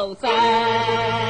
走在。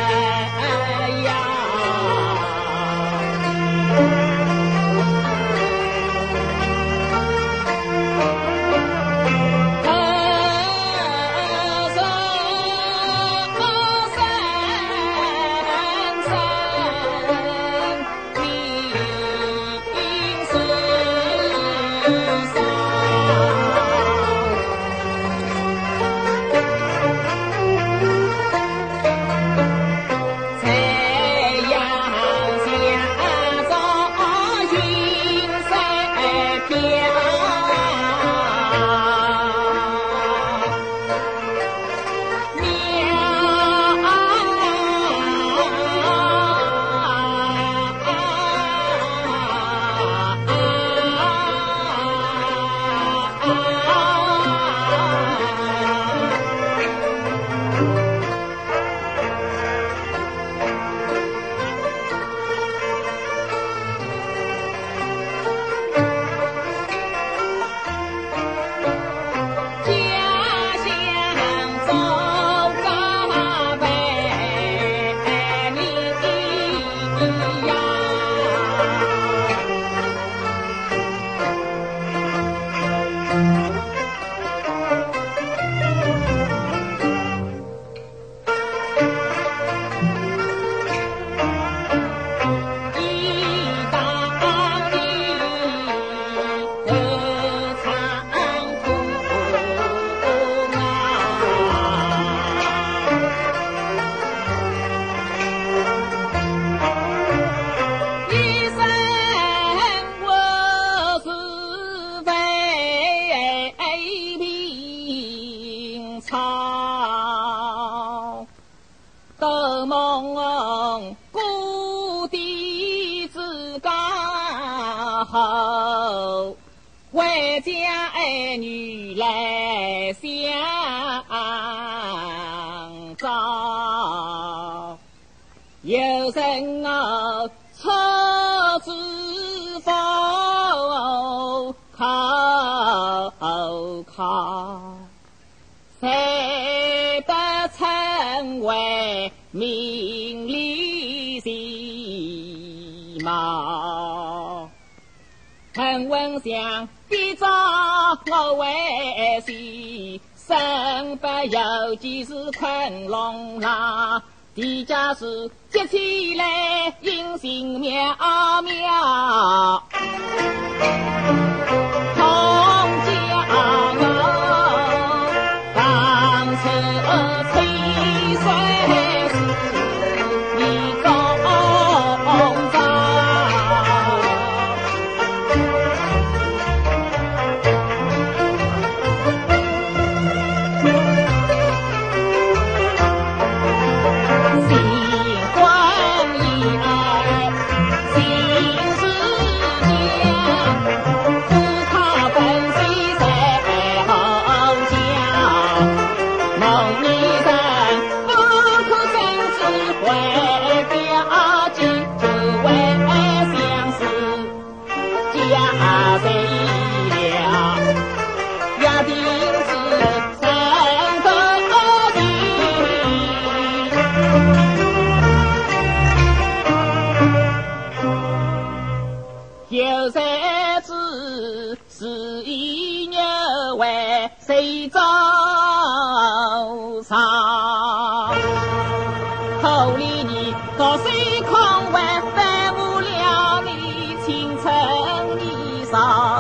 美女来相招有人啊出子房靠靠谁得成为名利的猫曾闻香戏，身不由己是困龙狼。地家是接起来，音信妙妙。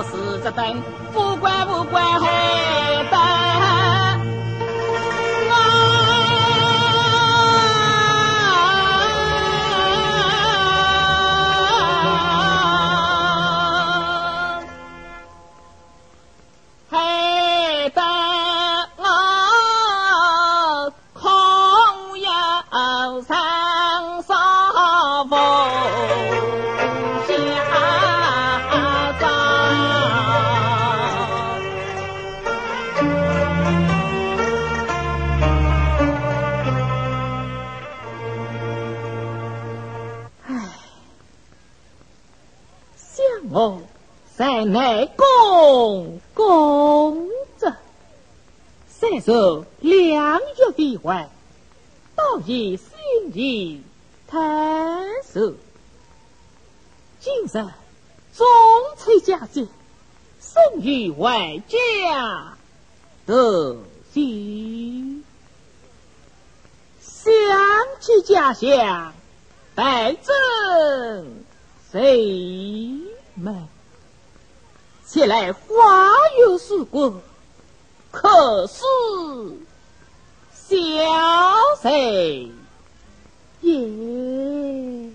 是在等，不管不管嘿。我在内供供着，三手两月的还，倒也心意坦熟。今日中秋佳节，送与外家得喜。想起家乡，待赠谁们？前来花有时过，可是小贼也？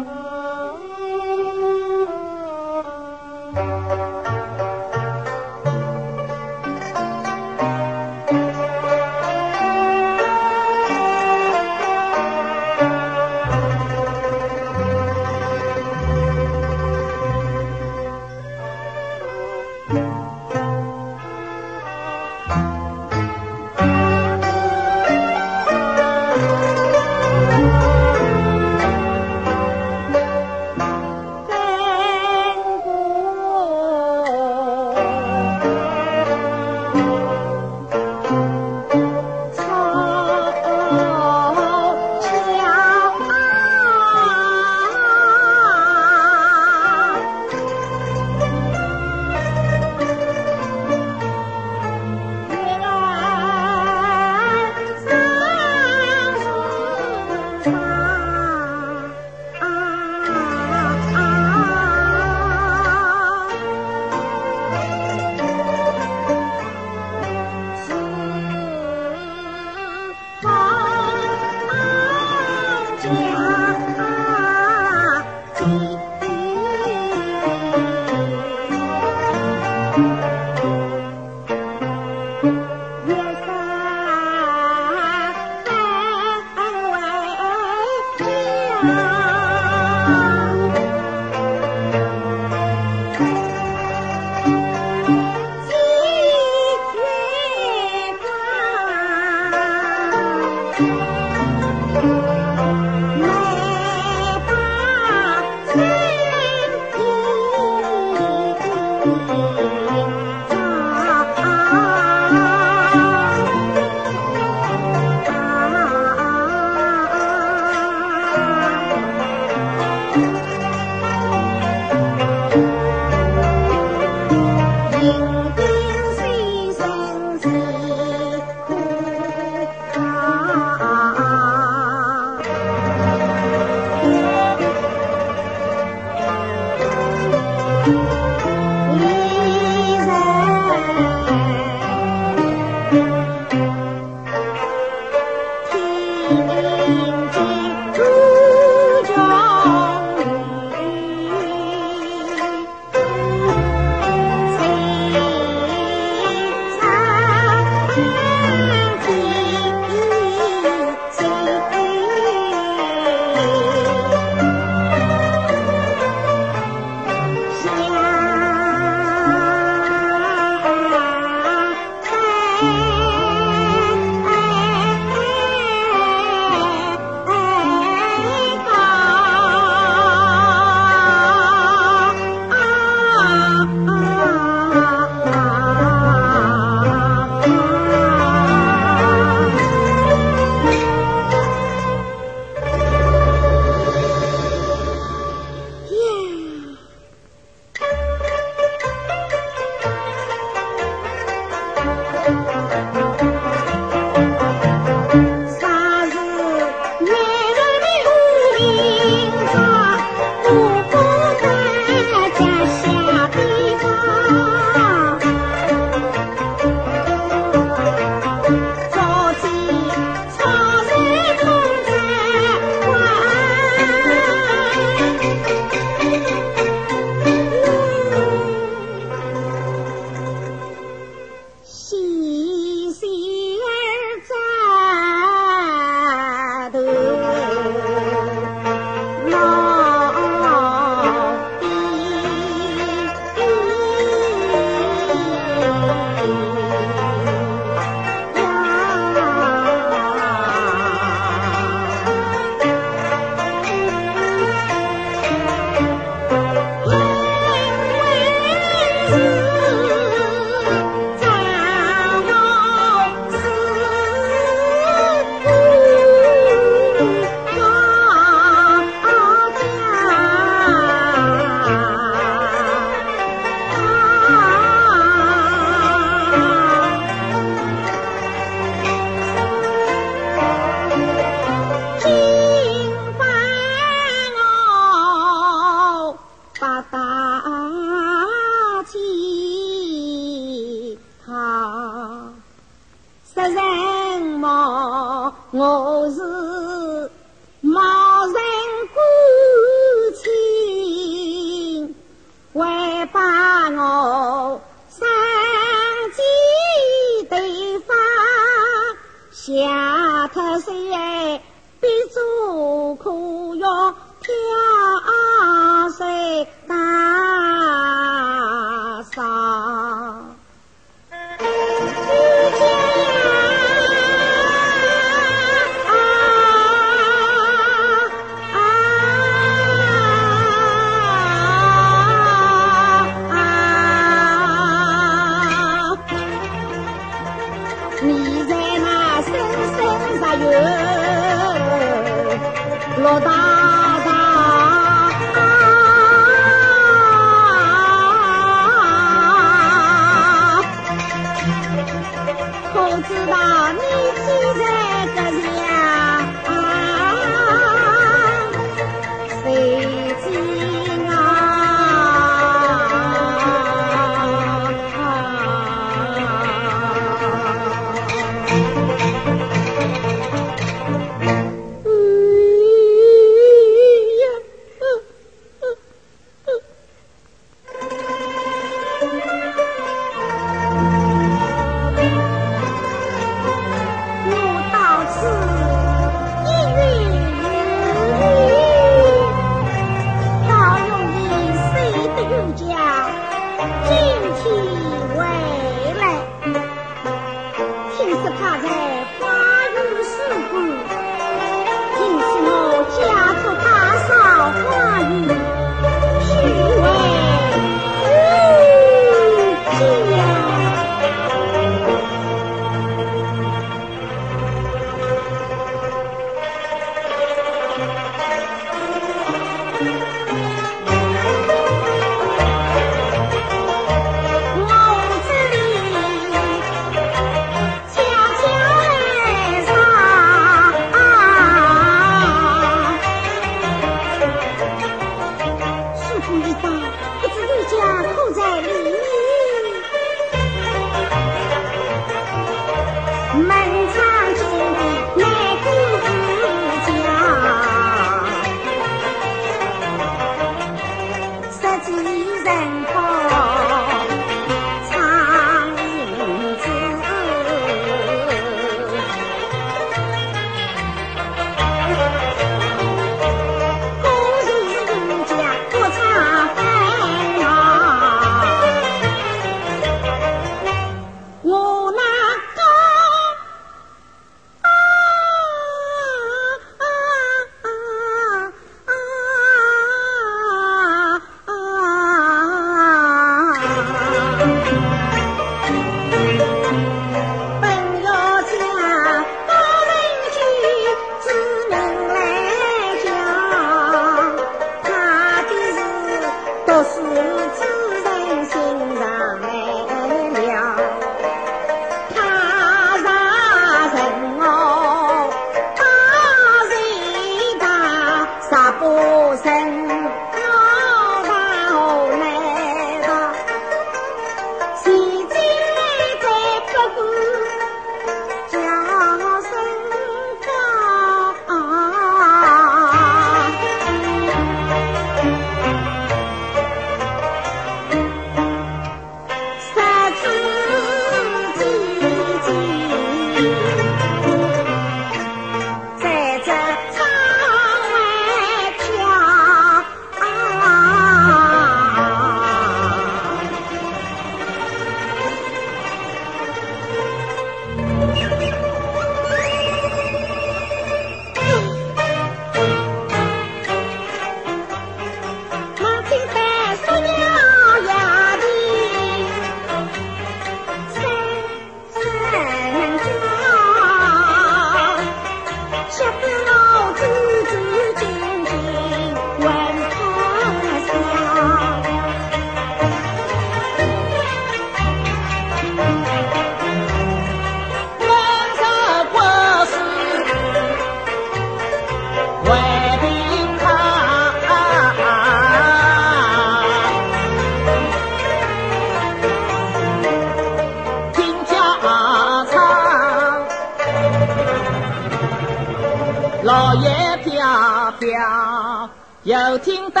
又听得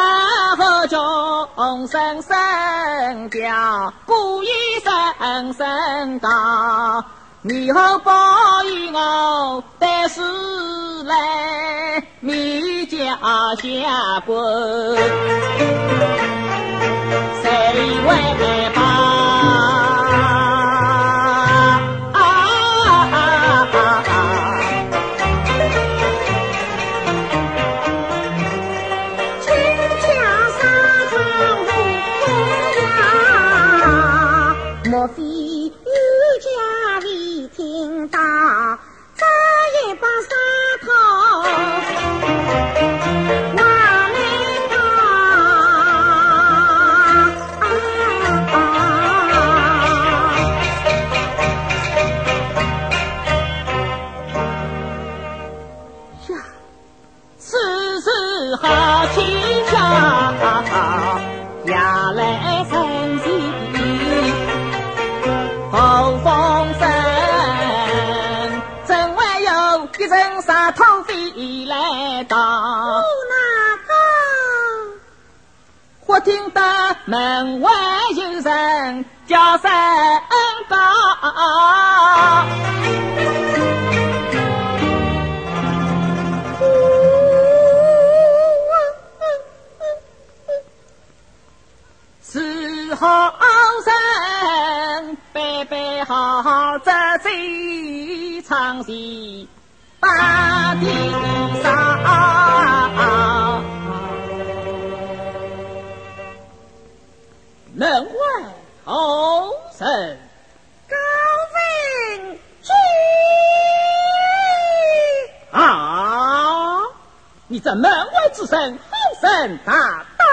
河钟声声叫，鼓一声声高。你好，报与我，得是来米家下官，听得门外有人叫声高，好人备备好这这场戏，把地上。门外后生，高人去啊！你这门外之声，好生。大胆！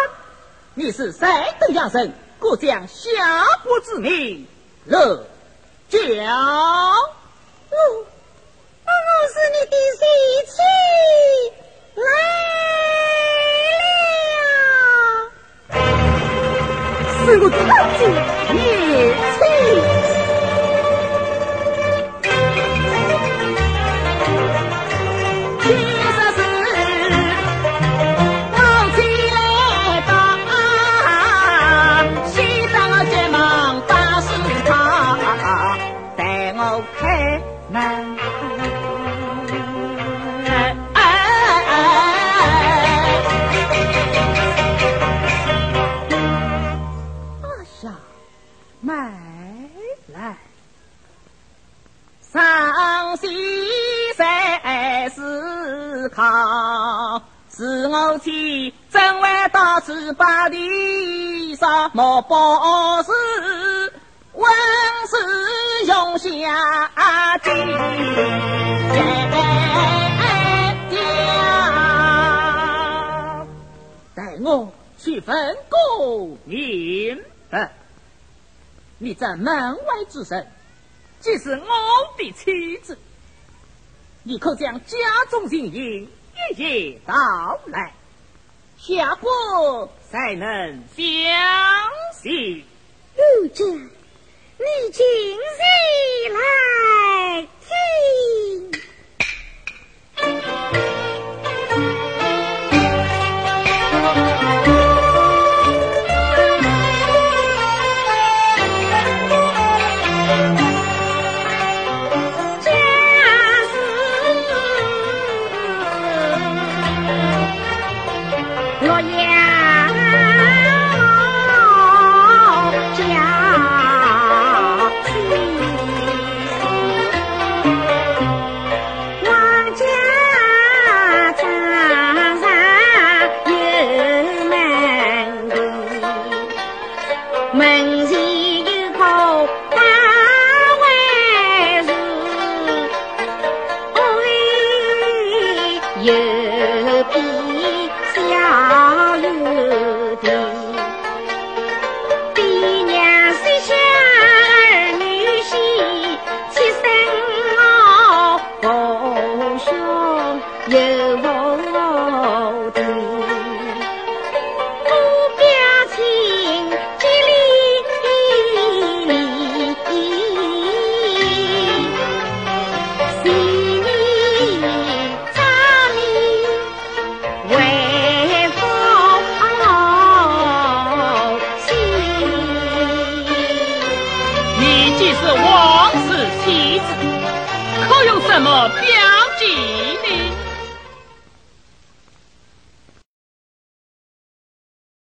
你是谁等阳生？故将下国之名乐教。哦，我是你的谁妻来了。是我自己也去。上莫报事，问是用下地待我去分公明白。你在门外之身，既是我的妻子。你可将家中情形一一道来，下官才能相信。陆家，你请谁来听？